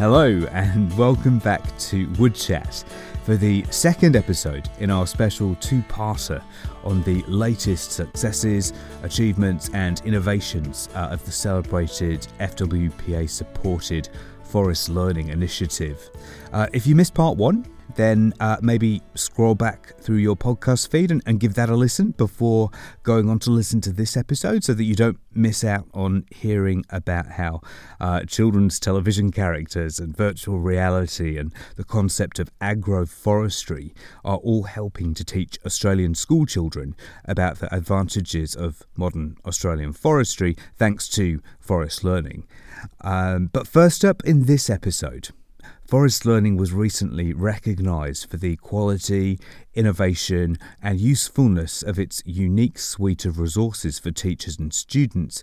Hello, and welcome back to Wood Chat for the second episode in our special two parter on the latest successes, achievements, and innovations uh, of the celebrated FWPA supported Forest Learning Initiative. Uh, if you missed part one, then uh, maybe scroll back through your podcast feed and, and, give that a listen before going on to listen to this episode so that you don't miss out on hearing about how uh, children's television characters and virtual reality and the concept of agroforestry are all helping to teach Australian school children about the advantages of modern Australian forestry thanks to forest learning. Um, but first up in this episode, Forest Learning was recently recognised for the quality, innovation, and usefulness of its unique suite of resources for teachers and students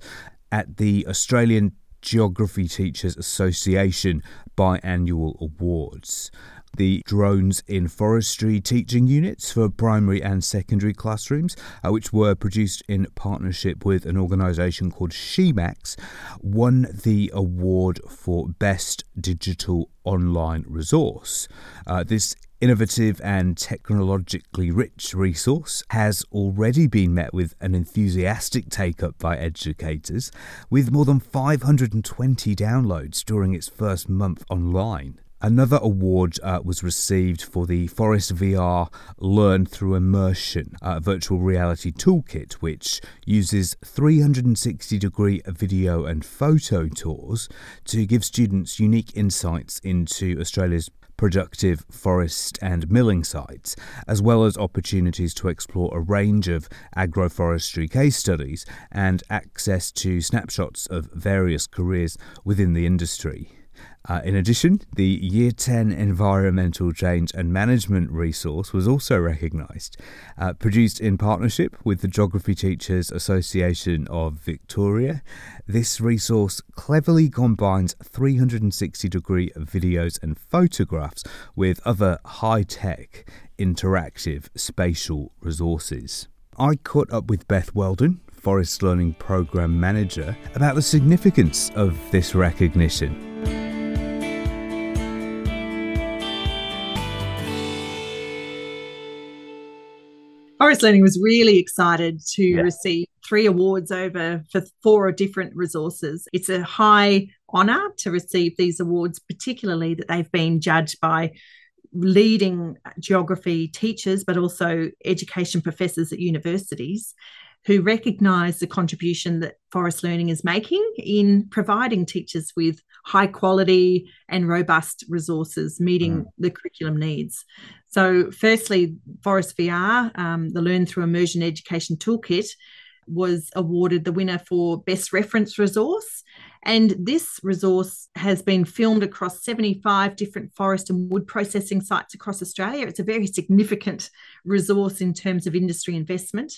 at the Australian Geography Teachers Association biannual awards the drones in forestry teaching units for primary and secondary classrooms, uh, which were produced in partnership with an organisation called SheMaps, won the award for Best Digital Online Resource. Uh, this innovative and technologically rich resource has already been met with an enthusiastic take up by educators, with more than 520 downloads during its first month online. Another award uh, was received for the Forest VR Learn Through Immersion uh, virtual reality toolkit, which uses 360 degree video and photo tours to give students unique insights into Australia's productive forest and milling sites, as well as opportunities to explore a range of agroforestry case studies and access to snapshots of various careers within the industry. Uh, in addition, the Year 10 Environmental Change and Management resource was also recognised. Uh, produced in partnership with the Geography Teachers Association of Victoria, this resource cleverly combines 360 degree videos and photographs with other high tech, interactive spatial resources. I caught up with Beth Weldon, Forest Learning Program Manager, about the significance of this recognition. Forest Learning was really excited to yeah. receive three awards over for four different resources. It's a high honour to receive these awards, particularly that they've been judged by leading geography teachers, but also education professors at universities who recognise the contribution that Forest Learning is making in providing teachers with high quality and robust resources meeting mm. the curriculum needs. So, firstly, Forest VR, um, the Learn Through Immersion Education Toolkit, was awarded the winner for Best Reference Resource. And this resource has been filmed across 75 different forest and wood processing sites across Australia. It's a very significant resource in terms of industry investment.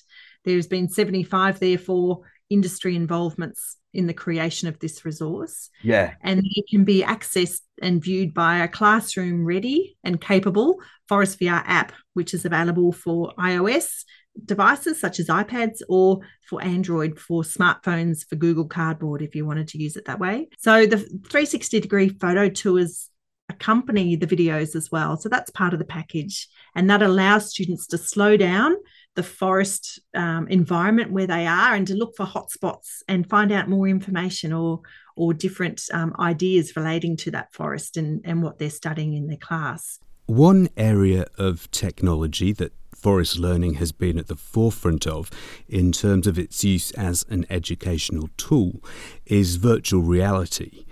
There's been 75 therefore industry involvements in the creation of this resource. Yeah. And it can be accessed and viewed by a classroom ready and capable Forest VR app, which is available for iOS devices such as iPads or for Android for smartphones for Google Cardboard if you wanted to use it that way. So the 360 degree photo tours accompany the videos as well. So that's part of the package. And that allows students to slow down the forest um, environment where they are and to look for hotspots and find out more information or or different um, ideas relating to that forest and, and what they're studying in their class. One area of technology that forest learning has been at the forefront of in terms of its use as an educational tool is virtual reality.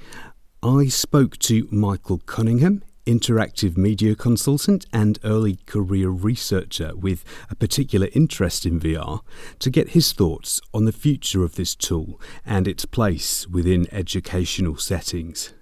I spoke to Michael Cunningham interactive media consultant and early career researcher with a particular interest in VR, to get his thoughts on the future of this tool and its place within educational settings.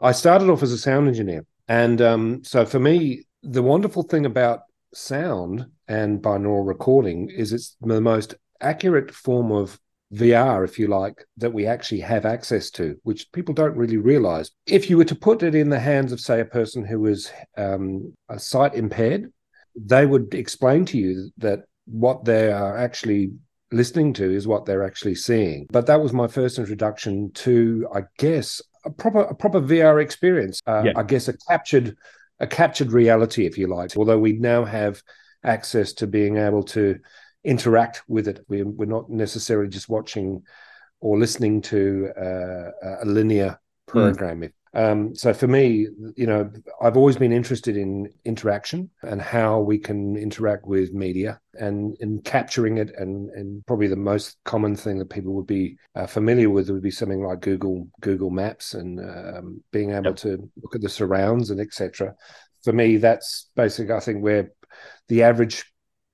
I started off as a sound engineer. And um, so for me, the wonderful thing about sound and binaural recording is it's the most accurate form of VR, if you like, that we actually have access to, which people don't really realize. If you were to put it in the hands of, say, a person who is um, a sight impaired, they would explain to you that what they are actually listening to is what they're actually seeing. But that was my first introduction to, I guess, a proper a proper VR experience. Uh, yeah. I guess a captured a captured reality, if you like. Although we now have access to being able to interact with it, we, we're not necessarily just watching or listening to uh, a linear program. Mm. Um, so for me, you know, I've always been interested in interaction and how we can interact with media and in capturing it. And, and probably the most common thing that people would be uh, familiar with would be something like Google Google Maps and um, being able yep. to look at the surrounds and etc. For me, that's basically I think where the average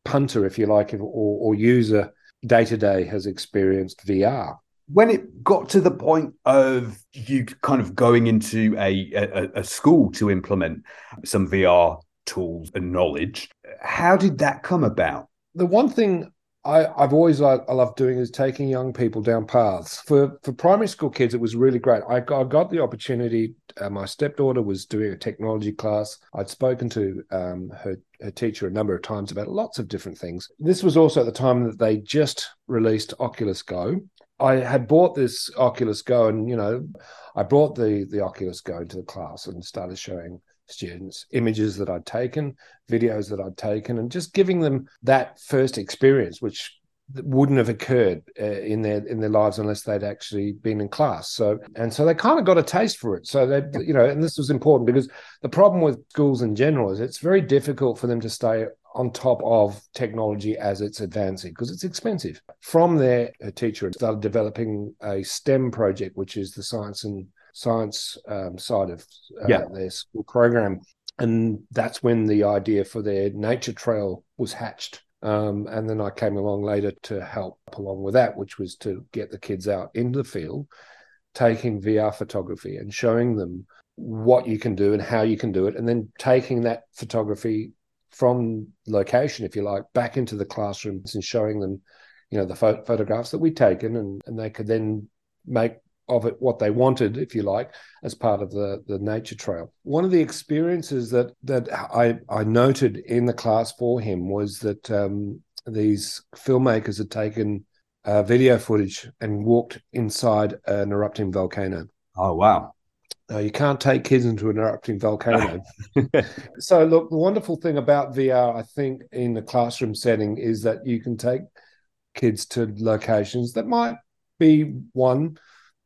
punter, if you like, or, or user day to day has experienced VR when it got to the point of you kind of going into a, a, a, school to implement some VR tools and knowledge, how did that come about? The one thing I, have always I, I love doing is taking young people down paths. For for primary school kids, it was really great. I got, I got the opportunity. Uh, my stepdaughter was doing a technology class. I'd spoken to um, her her teacher a number of times about lots of different things. This was also at the time that they just released Oculus Go, I had bought this Oculus Go, and you know, I brought the the Oculus Go into the class and started showing students images that I'd taken, videos that I'd taken, and just giving them that first experience, which wouldn't have occurred uh, in their in their lives unless they'd actually been in class. So and so they kind of got a taste for it. So they you know, and this was important because the problem with schools in general is it's very difficult for them to stay on top of technology as it's advancing because it's expensive. From there, a teacher started developing a STEM project, which is the science and science um, side of uh, yeah. their school program. And that's when the idea for their nature trail was hatched. Um, and then I came along later to help along with that, which was to get the kids out into the field, taking VR photography and showing them what you can do and how you can do it, and then taking that photography from location, if you like, back into the classrooms and showing them, you know, the pho- photographs that we'd taken, and, and they could then make of it what they wanted, if you like, as part of the the nature trail. One of the experiences that that I I noted in the class for him was that um, these filmmakers had taken uh, video footage and walked inside an erupting volcano. Oh wow! No, you can't take kids into an erupting volcano. so, look, the wonderful thing about VR, I think, in the classroom setting is that you can take kids to locations that might be one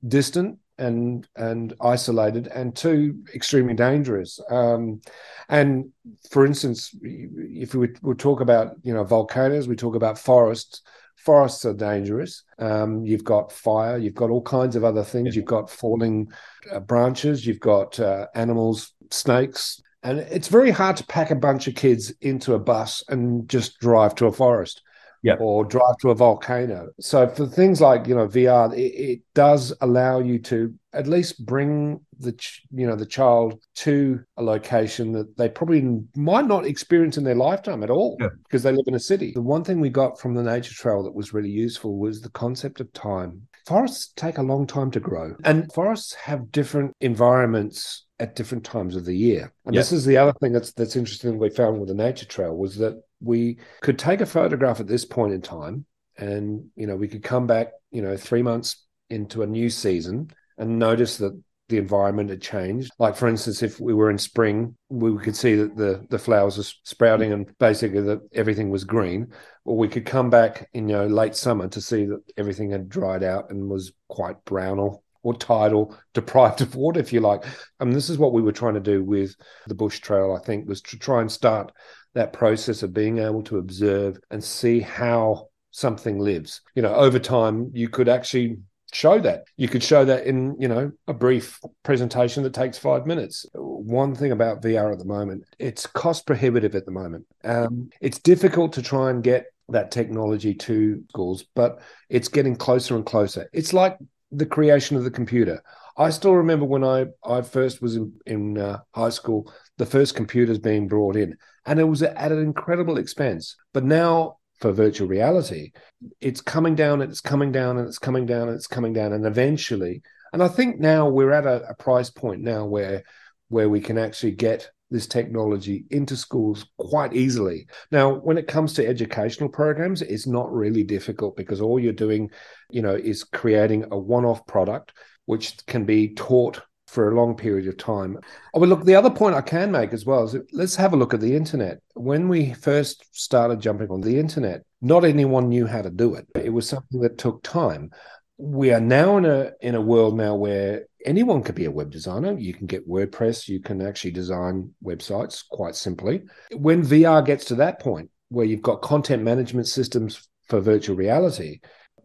distant and and isolated, and two extremely dangerous. Um, and for instance, if we would talk about you know volcanoes, we talk about forests forests are dangerous. Um, you've got fire, you've got all kinds of other things. You've got falling uh, branches, you've got uh, animals, snakes, and it's very hard to pack a bunch of kids into a bus and just drive to a forest. Yep. or drive to a volcano. So for things like you know VR, it, it, does allow you to at least bring the you know the child to a location that they probably might not experience in their lifetime at all yeah. because they live in a city. The one thing we got from the nature trail that was really useful was the concept of time. Forests take a long time to grow, and forests have different environments at different times of the year. And this is the other thing that's that's interesting we found with the nature trail was that we could take a photograph at this point in time and you know we could come back you know 3 months into a new season and notice that the environment had changed. Like for instance, if we were in spring, we could see that the the flowers were sprouting and basically that everything was green. Or we could come back in you know late summer to see that everything had dried out and was quite brown or or tidal, deprived of water, if you like. I mean, this is what we were trying to do with the bush trail. I think was to try and start that process of being able to observe and see how something lives. You know, over time, you could actually show that. You could show that in, you know, a brief presentation that takes five minutes. One thing about VR at the moment, it's cost prohibitive at the moment. Um, it's difficult to try and get that technology to schools, but it's getting closer and closer. It's like the creation of the computer. I still remember when I, I first was in, in uh, high school, the first computers being brought in, and it was at an incredible expense. But now for virtual reality, it's coming down and it's coming down and it's coming down and it's coming down. And eventually, and I think now we're at a, a price point now where where we can actually get this technology into schools quite easily. Now, when it comes to educational programs, it's not really difficult because all you're doing, you know, is creating a one-off product which can be taught for a long period of time. Oh, but look, the other point I can make as well is let's have a look at the internet. When we first started jumping on the internet, not anyone knew how to do it. It was something that took time. We are now in a in a world now where anyone could be a web designer. You can get WordPress, you can actually design websites quite simply. When VR gets to that point where you've got content management systems for virtual reality,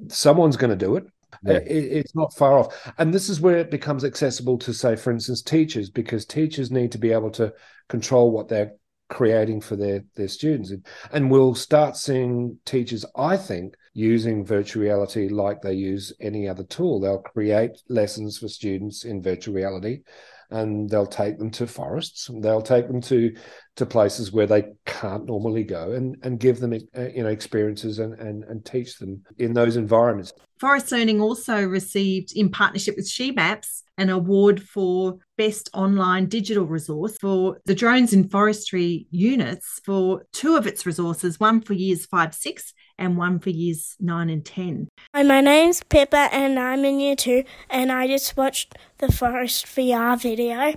someone's going to do it. Yeah. Uh, it, it's not far off. And this is where it becomes accessible to, say, for instance, teachers, because teachers need to be able to control what they're creating for their their students and we'll start seeing teachers i think using virtual reality like they use any other tool they'll create lessons for students in virtual reality and they'll take them to forests they'll take them to to places where they can't normally go and and give them uh, you know experiences and and, and teach them in those environments forest learning also received in partnership with shemaps an award for best online digital resource for the drones in forestry units for two of its resources one for years 5 6 and one for years 9 and 10. Hi, my name's Pippa and I'm in year 2 and I just watched the Forest VR video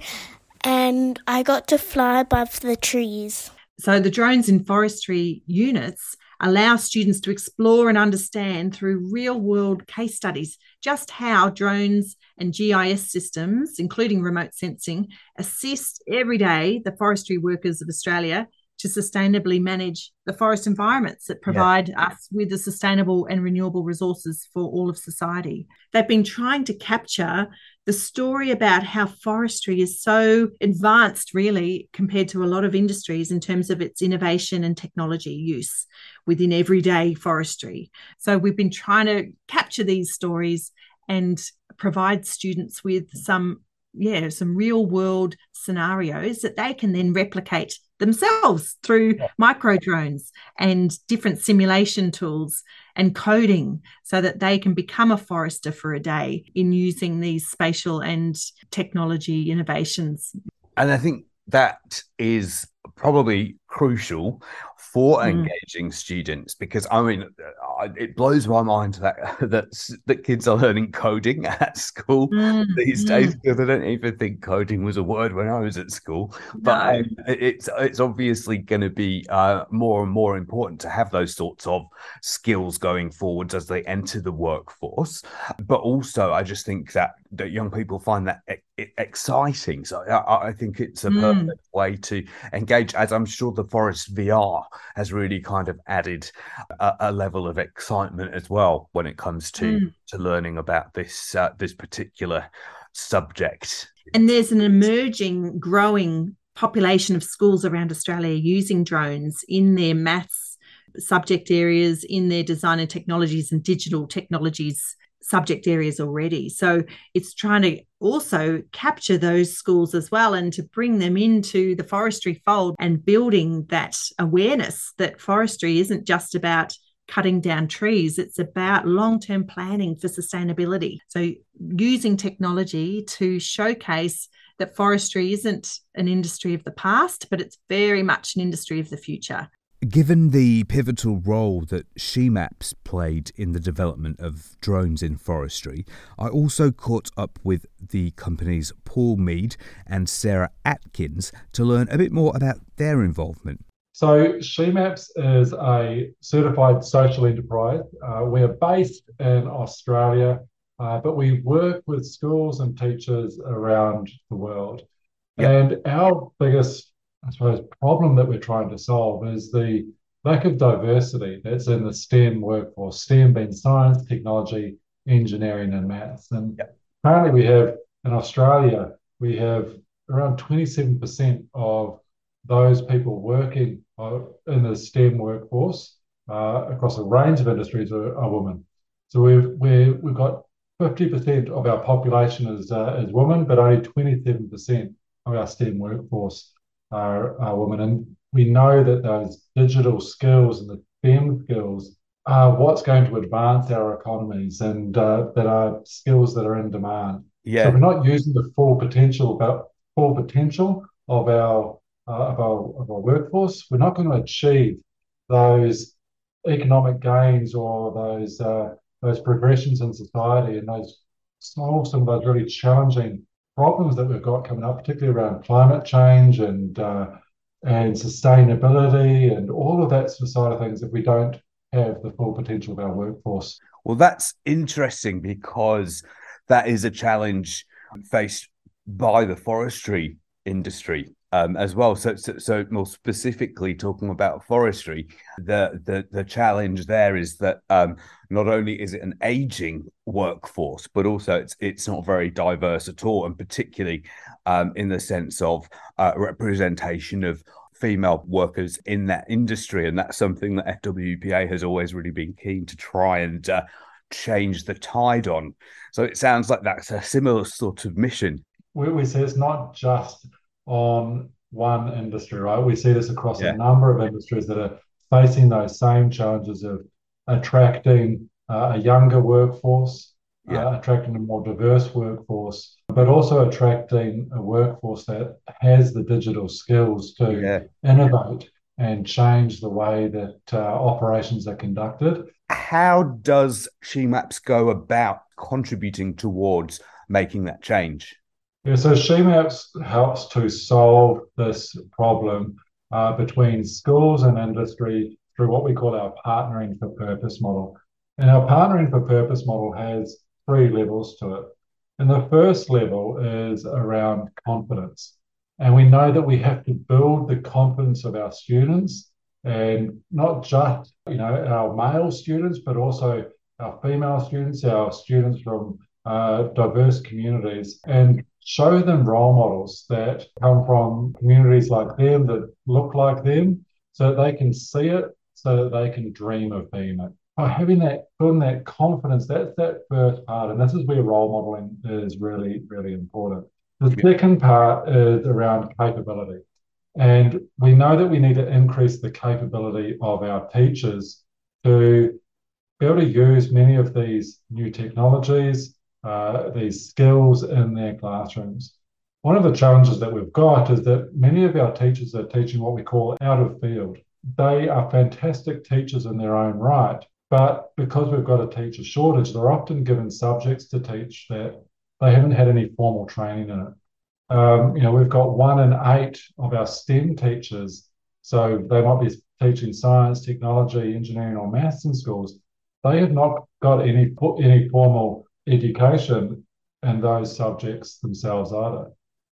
and I got to fly above the trees. So the drones in forestry units allow students to explore and understand through real world case studies just how drones and GIS systems, including remote sensing, assist every day the forestry workers of Australia to sustainably manage the forest environments that provide yeah. us with the sustainable and renewable resources for all of society. They've been trying to capture the story about how forestry is so advanced, really, compared to a lot of industries in terms of its innovation and technology use within everyday forestry. So we've been trying to capture these stories and provide students with some yeah some real world scenarios that they can then replicate themselves through yeah. micro drones and different simulation tools and coding so that they can become a forester for a day in using these spatial and technology innovations. And I think that is probably crucial for mm. engaging students because I mean it blows my mind that that that kids are learning coding at school mm. these days mm. because I don't even think coding was a word when I was at school. But no. um, it's it's obviously going to be uh, more and more important to have those sorts of skills going forwards as they enter the workforce. But also, I just think that that young people find that exciting. So I, I, think it's a mm. perfect way to engage. As I'm sure the Forest VR has really kind of added a, a level of excitement as well when it comes to mm. to learning about this uh, this particular subject. And there's an emerging, growing population of schools around Australia using drones in their maths subject areas, in their design and technologies and digital technologies subject areas already. So it's trying to also capture those schools as well and to bring them into the forestry fold and building that awareness that forestry isn't just about cutting down trees, it's about long term planning for sustainability. So using technology to showcase that forestry isn't an industry of the past, but it's very much an industry of the future. Given the pivotal role that Shemaps played in the development of drones in forestry, I also caught up with the company's Paul Mead and Sarah Atkins to learn a bit more about their involvement. So, Shemaps is a certified social enterprise. Uh, we're based in Australia, uh, but we work with schools and teachers around the world. Yep. And our biggest I suppose, problem that we're trying to solve is the lack of diversity that's in the STEM workforce, STEM being science, technology, engineering, and maths. And yep. currently, we have in Australia, we have around 27% of those people working in the STEM workforce uh, across a range of industries are, are women. So we've we we've got 50% of our population is uh, is women, but only 27% of our STEM workforce are, are women. And we know that those digital skills and the STEM skills are what's going to advance our economies and uh, that are skills that are in demand. Yeah. So we're not using the full potential about full potential of our uh, of our of our workforce. We're not going to achieve those economic gains or those uh, those progressions in society and those solve some of those really challenging problems that we've got coming up, particularly around climate change and uh, and sustainability and all of that sort of things if we don't have the full potential of our workforce. Well, that's interesting because that is a challenge faced by the forestry industry um, as well. So, so, so, more specifically, talking about forestry, the the the challenge there is that um, not only is it an aging workforce, but also it's it's not very diverse at all, and particularly um, in the sense of uh, representation of female workers in that industry, and that's something that FWPA has always really been keen to try and uh, change the tide on. So it sounds like that's a similar sort of mission. We, see it's not just on one industry, right? We see this across yeah. a number of industries that are facing those same challenges of attracting uh, a younger workforce, yeah. uh, attracting a more diverse workforce, but also attracting a workforce that has the digital skills to yeah. innovate and change the way that uh, operations are conducted. How does SheMaps go about contributing towards making that change? Yeah, so SheMaps helps to solve this problem uh, between schools and industry through what we call our partnering for purpose model. And our partnering for purpose model has three levels to it. And the first level is around confidence. And we know that we have to build the confidence of our students and not just, you know, our male students, but also our female students, our students from uh, diverse communities. And show them role models that come from communities like them that look like them so that they can see it so that they can dream of being it. By having that building that confidence that's that first part and this is where role modeling is really really important. The second part is around capability. And we know that we need to increase the capability of our teachers to be able to use many of these new technologies uh, these skills in their classrooms. One of the challenges that we've got is that many of our teachers are teaching what we call out of field. They are fantastic teachers in their own right, but because we've got a teacher shortage, they're often given subjects to teach that they haven't had any formal training in it. Um, you know, we've got one in eight of our STEM teachers, so they might be teaching science, technology, engineering, or maths in schools. They have not got any any formal education and those subjects themselves either.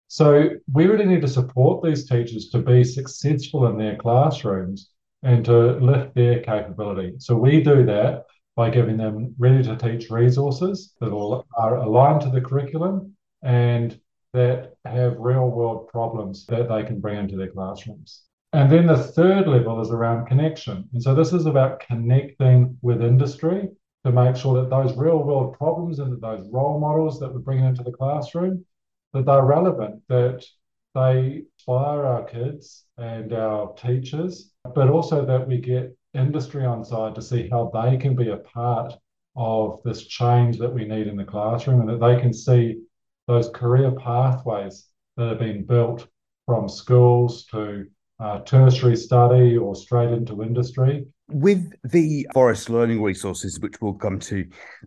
So we really need to support these teachers to be successful in their classrooms and to lift their capability. So we do that by giving them ready to teach resources that are aligned to the curriculum and that have real world problems that they can bring into their classrooms. And then the third level is around connection. And so this is about connecting with industry to make sure that those real world problems and those role models that we're bringing into the classroom that they're relevant that they inspire our kids and our teachers but also that we get industry on side to see how they can be a part of this change that we need in the classroom and that they can see those career pathways that have been built from schools to uh, tertiary study or straight into industry with the forest learning resources, which we'll come to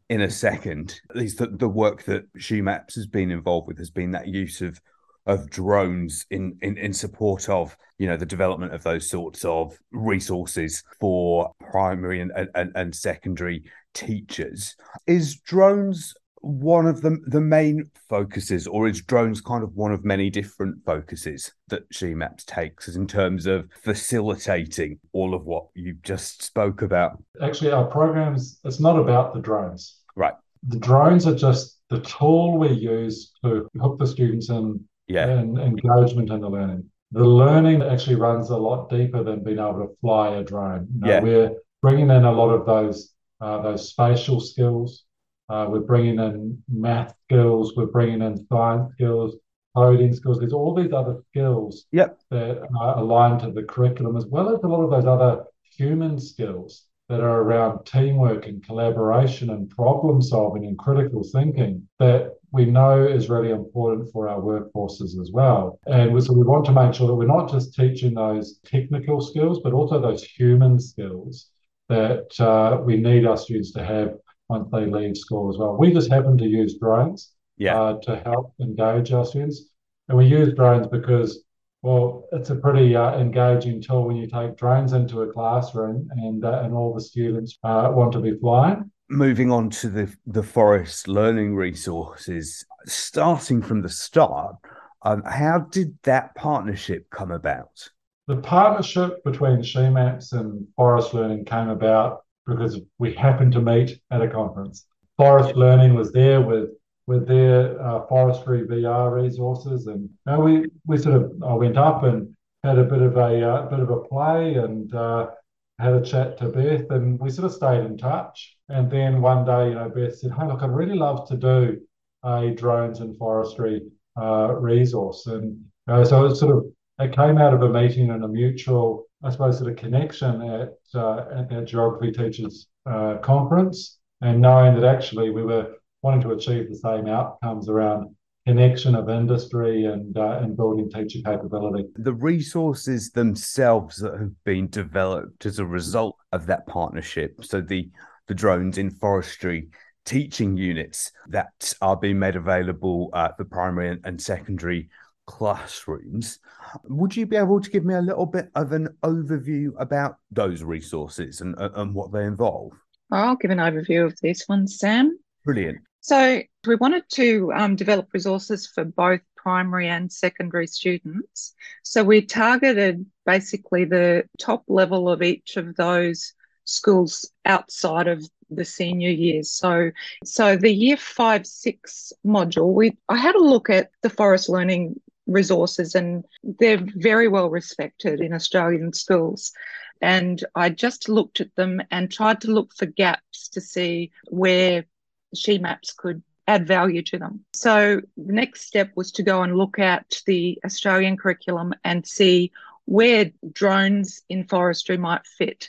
in a second, at least the, the work that SheMaps has been involved with has been that use of of drones in, in in support of you know the development of those sorts of resources for primary and, and, and secondary teachers. Is drones one of the the main focuses, or is drones kind of one of many different focuses that SheMaps takes is in terms of facilitating all of what you just spoke about? Actually, our programs it's not about the drones. Right. The drones are just the tool we use to hook the students in yeah. and engagement in the learning. The learning actually runs a lot deeper than being able to fly a drone. You know, yeah. We're bringing in a lot of those uh, those spatial skills, uh, we're bringing in math skills, we're bringing in science skills, coding skills. There's all these other skills yep. that are aligned to the curriculum, as well as a lot of those other human skills that are around teamwork and collaboration and problem solving and critical thinking that we know is really important for our workforces as well. And so we want to make sure that we're not just teaching those technical skills, but also those human skills that uh, we need our students to have once they leave school as well. We just happen to use drones yeah. uh, to help engage our students. And we use drones because, well, it's a pretty uh, engaging tool when you take drones into a classroom and uh, and all the students uh, want to be flying. Moving on to the the forest learning resources, starting from the start, um, how did that partnership come about? The partnership between SheMaps and Forest Learning came about because we happened to meet at a conference. Forest Learning was there with with their uh, forestry VR resources, and you know, we we sort of I went up and had a bit of a uh, bit of a play and uh, had a chat to Beth, and we sort of stayed in touch. And then one day, you know, Beth said, "Hey, look, I'd really love to do a drones and forestry uh, resource," and so it sort of it came out of a meeting and a mutual, I suppose, sort of connection at uh, at that geography teachers uh, conference, and knowing that actually we were wanting to achieve the same outcomes around connection of industry and uh, and building teacher capability. The resources themselves that have been developed as a result of that partnership, so the the drones in forestry teaching units that are being made available uh, for primary and secondary classrooms. Would you be able to give me a little bit of an overview about those resources and, and what they involve? I'll give an overview of this one, Sam. Brilliant. So, we wanted to um, develop resources for both primary and secondary students. So, we targeted basically the top level of each of those schools outside of the senior years. So, so the year five, six module, we I had a look at the forest learning resources and they're very well respected in Australian schools. And I just looked at them and tried to look for gaps to see where she maps could add value to them. So the next step was to go and look at the Australian curriculum and see where drones in forestry might fit.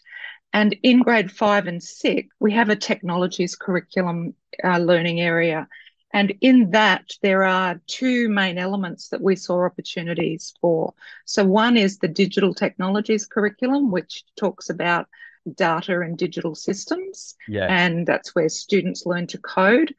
And in grade five and six, we have a technologies curriculum uh, learning area. And in that, there are two main elements that we saw opportunities for. So, one is the digital technologies curriculum, which talks about data and digital systems. Yeah. And that's where students learn to code.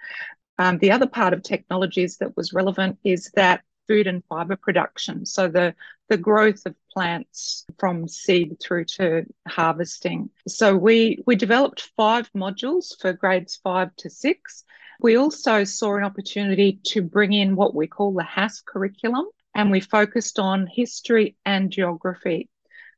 Um, the other part of technologies that was relevant is that food and fiber production. So the the growth of plants from seed through to harvesting. So we we developed five modules for grades five to six. We also saw an opportunity to bring in what we call the HASS curriculum, and we focused on history and geography.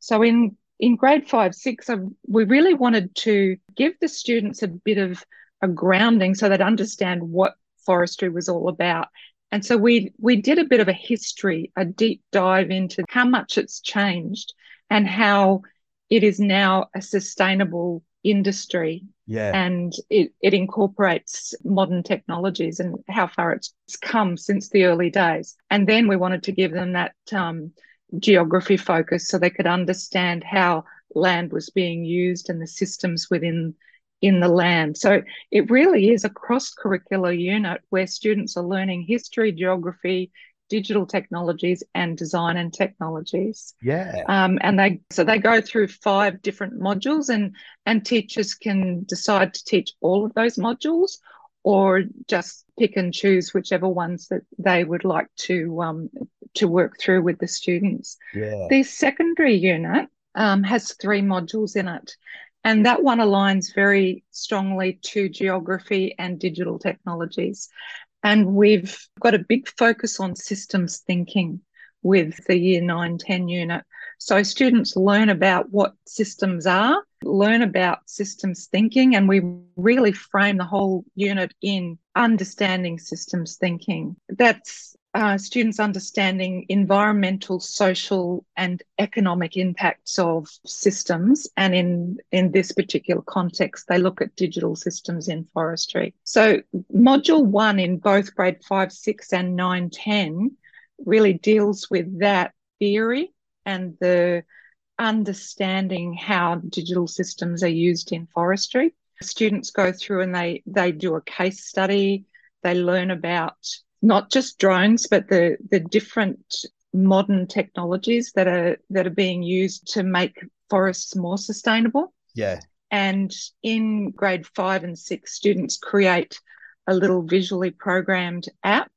So in in grade five, six, um, we really wanted to give the students a bit of a grounding so they'd understand what forestry was all about. And so we we did a bit of a history, a deep dive into how much it's changed and how it is now a sustainable industry. Yeah. And it, it incorporates modern technologies and how far it's come since the early days. And then we wanted to give them that um, geography focus so they could understand how land was being used and the systems within in the land. So it really is a cross curricular unit where students are learning history, geography, digital technologies and design and technologies. Yeah. Um, and they so they go through five different modules and and teachers can decide to teach all of those modules or just pick and choose whichever ones that they would like to um, to work through with the students. Yeah. The secondary unit um, has three modules in it. And that one aligns very strongly to geography and digital technologies. And we've got a big focus on systems thinking with the year 9 10 unit. So students learn about what systems are, learn about systems thinking, and we really frame the whole unit in understanding systems thinking. That's uh, students understanding environmental, social, and economic impacts of systems. And in, in this particular context, they look at digital systems in forestry. So, module one in both grade five, six, and nine, 10 really deals with that theory and the understanding how digital systems are used in forestry. Students go through and they, they do a case study. They learn about not just drones, but the, the different modern technologies that are that are being used to make forests more sustainable. Yeah. And in grade five and six, students create a little visually programmed app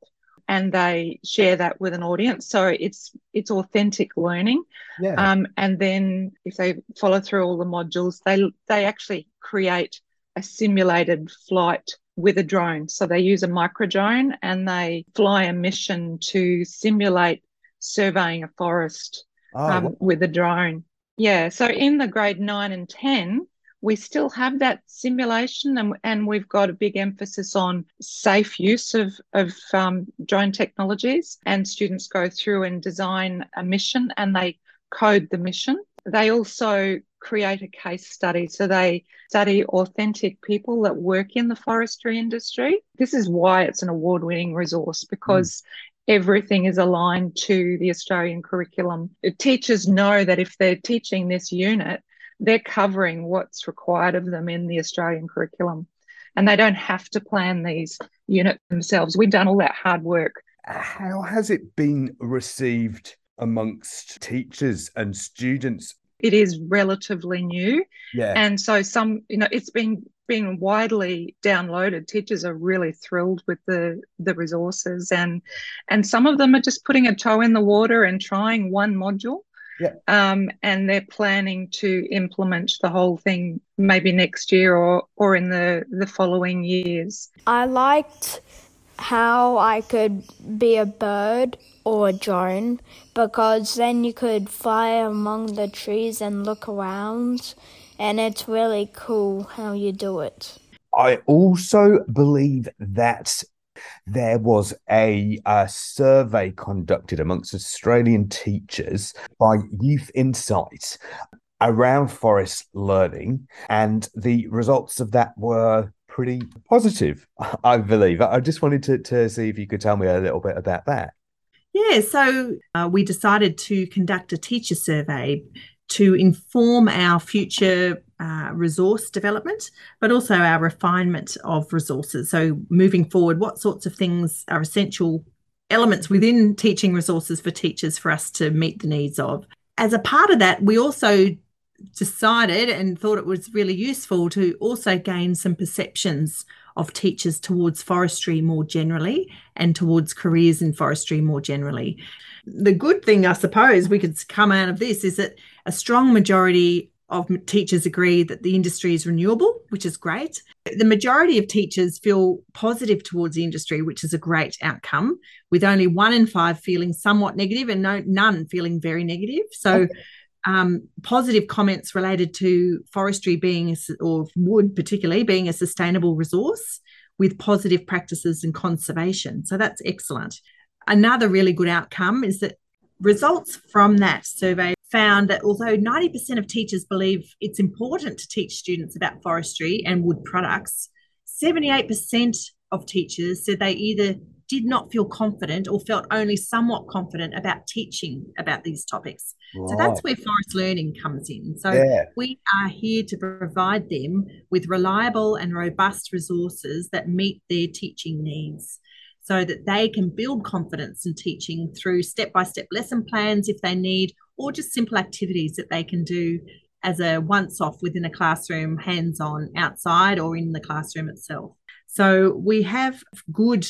and they share that with an audience. So it's it's authentic learning. Yeah. Um, and then if they follow through all the modules, they they actually create a simulated flight with a drone. So they use a micro drone and they fly a mission to simulate surveying a forest oh, um, with a drone. Yeah. So in the grade nine and 10, we still have that simulation and, and we've got a big emphasis on safe use of, of um, drone technologies and students go through and design a mission and they code the mission they also create a case study so they study authentic people that work in the forestry industry this is why it's an award-winning resource because mm everything is aligned to the Australian curriculum. Teachers know that if they're teaching this unit, they're covering what's required of them in the Australian curriculum. And they don't have to plan these units themselves. We've done all that hard work. How has it been received amongst teachers and students? It is relatively new. Yeah. And so some, you know, it's been being widely downloaded. Teachers are really thrilled with the the resources and and some of them are just putting a toe in the water and trying one module yeah. Um, and they're planning to implement the whole thing maybe next year or, or in the, the following years. I liked how I could be a bird or a drone because then you could fly among the trees and look around, and it's really cool how you do it. I also believe that there was a, a, survey conducted amongst Australian teachers by Youth Insight around forest learning, and the results of that were pretty positive, I believe. I just wanted to, to see if you could tell me a little bit about that. Yeah, so uh, we decided to conduct a teacher survey to inform our future uh, resource development, but also our refinement of resources. So, moving forward, what sorts of things are essential elements within teaching resources for teachers for us to meet the needs of? As a part of that, we also decided and thought it was really useful to also gain some perceptions of teachers towards forestry more generally and towards careers in forestry more generally. The good thing, I suppose, we could come out of this is that a strong majority of teachers agree that the industry is renewable, which is great. The majority of teachers feel positive towards the industry, which is a great outcome, with only one in five feeling somewhat negative and no, none feeling very negative. So, okay. Um, positive comments related to forestry being, or wood particularly, being a sustainable resource with positive practices and conservation. So, that's excellent. Another really good outcome is that results from that survey found that although 90% of teachers believe it's important to teach students about forestry and wood products, 78% of teachers said they either did not feel confident or felt only somewhat confident about teaching about these topics. Right. So that's where forest learning comes in. So yeah. we are here to provide them with reliable and robust resources that meet their teaching needs so that they can build confidence in teaching through step by step lesson plans if they need, or just simple activities that they can do as a once off within a classroom, hands on, outside, or in the classroom itself. So we have good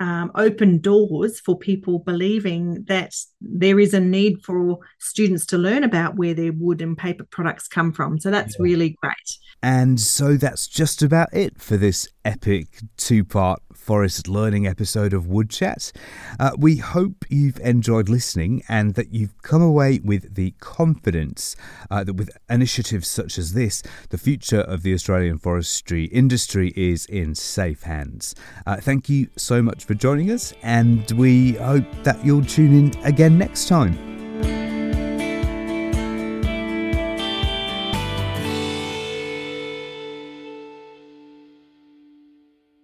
um, open doors for people believing that there is a need for students to learn about where their wood and paper products come from. So that's yeah. really great. And so that's just about it for this epic two part Forest Learning episode of Wood Chat. Uh, we hope you've enjoyed listening and that you've come away with the confidence uh, that with initiatives such as this, the future of the Australian forestry industry is in safe hands. Uh, thank you so much for joining us, and we hope that you'll tune in again next time.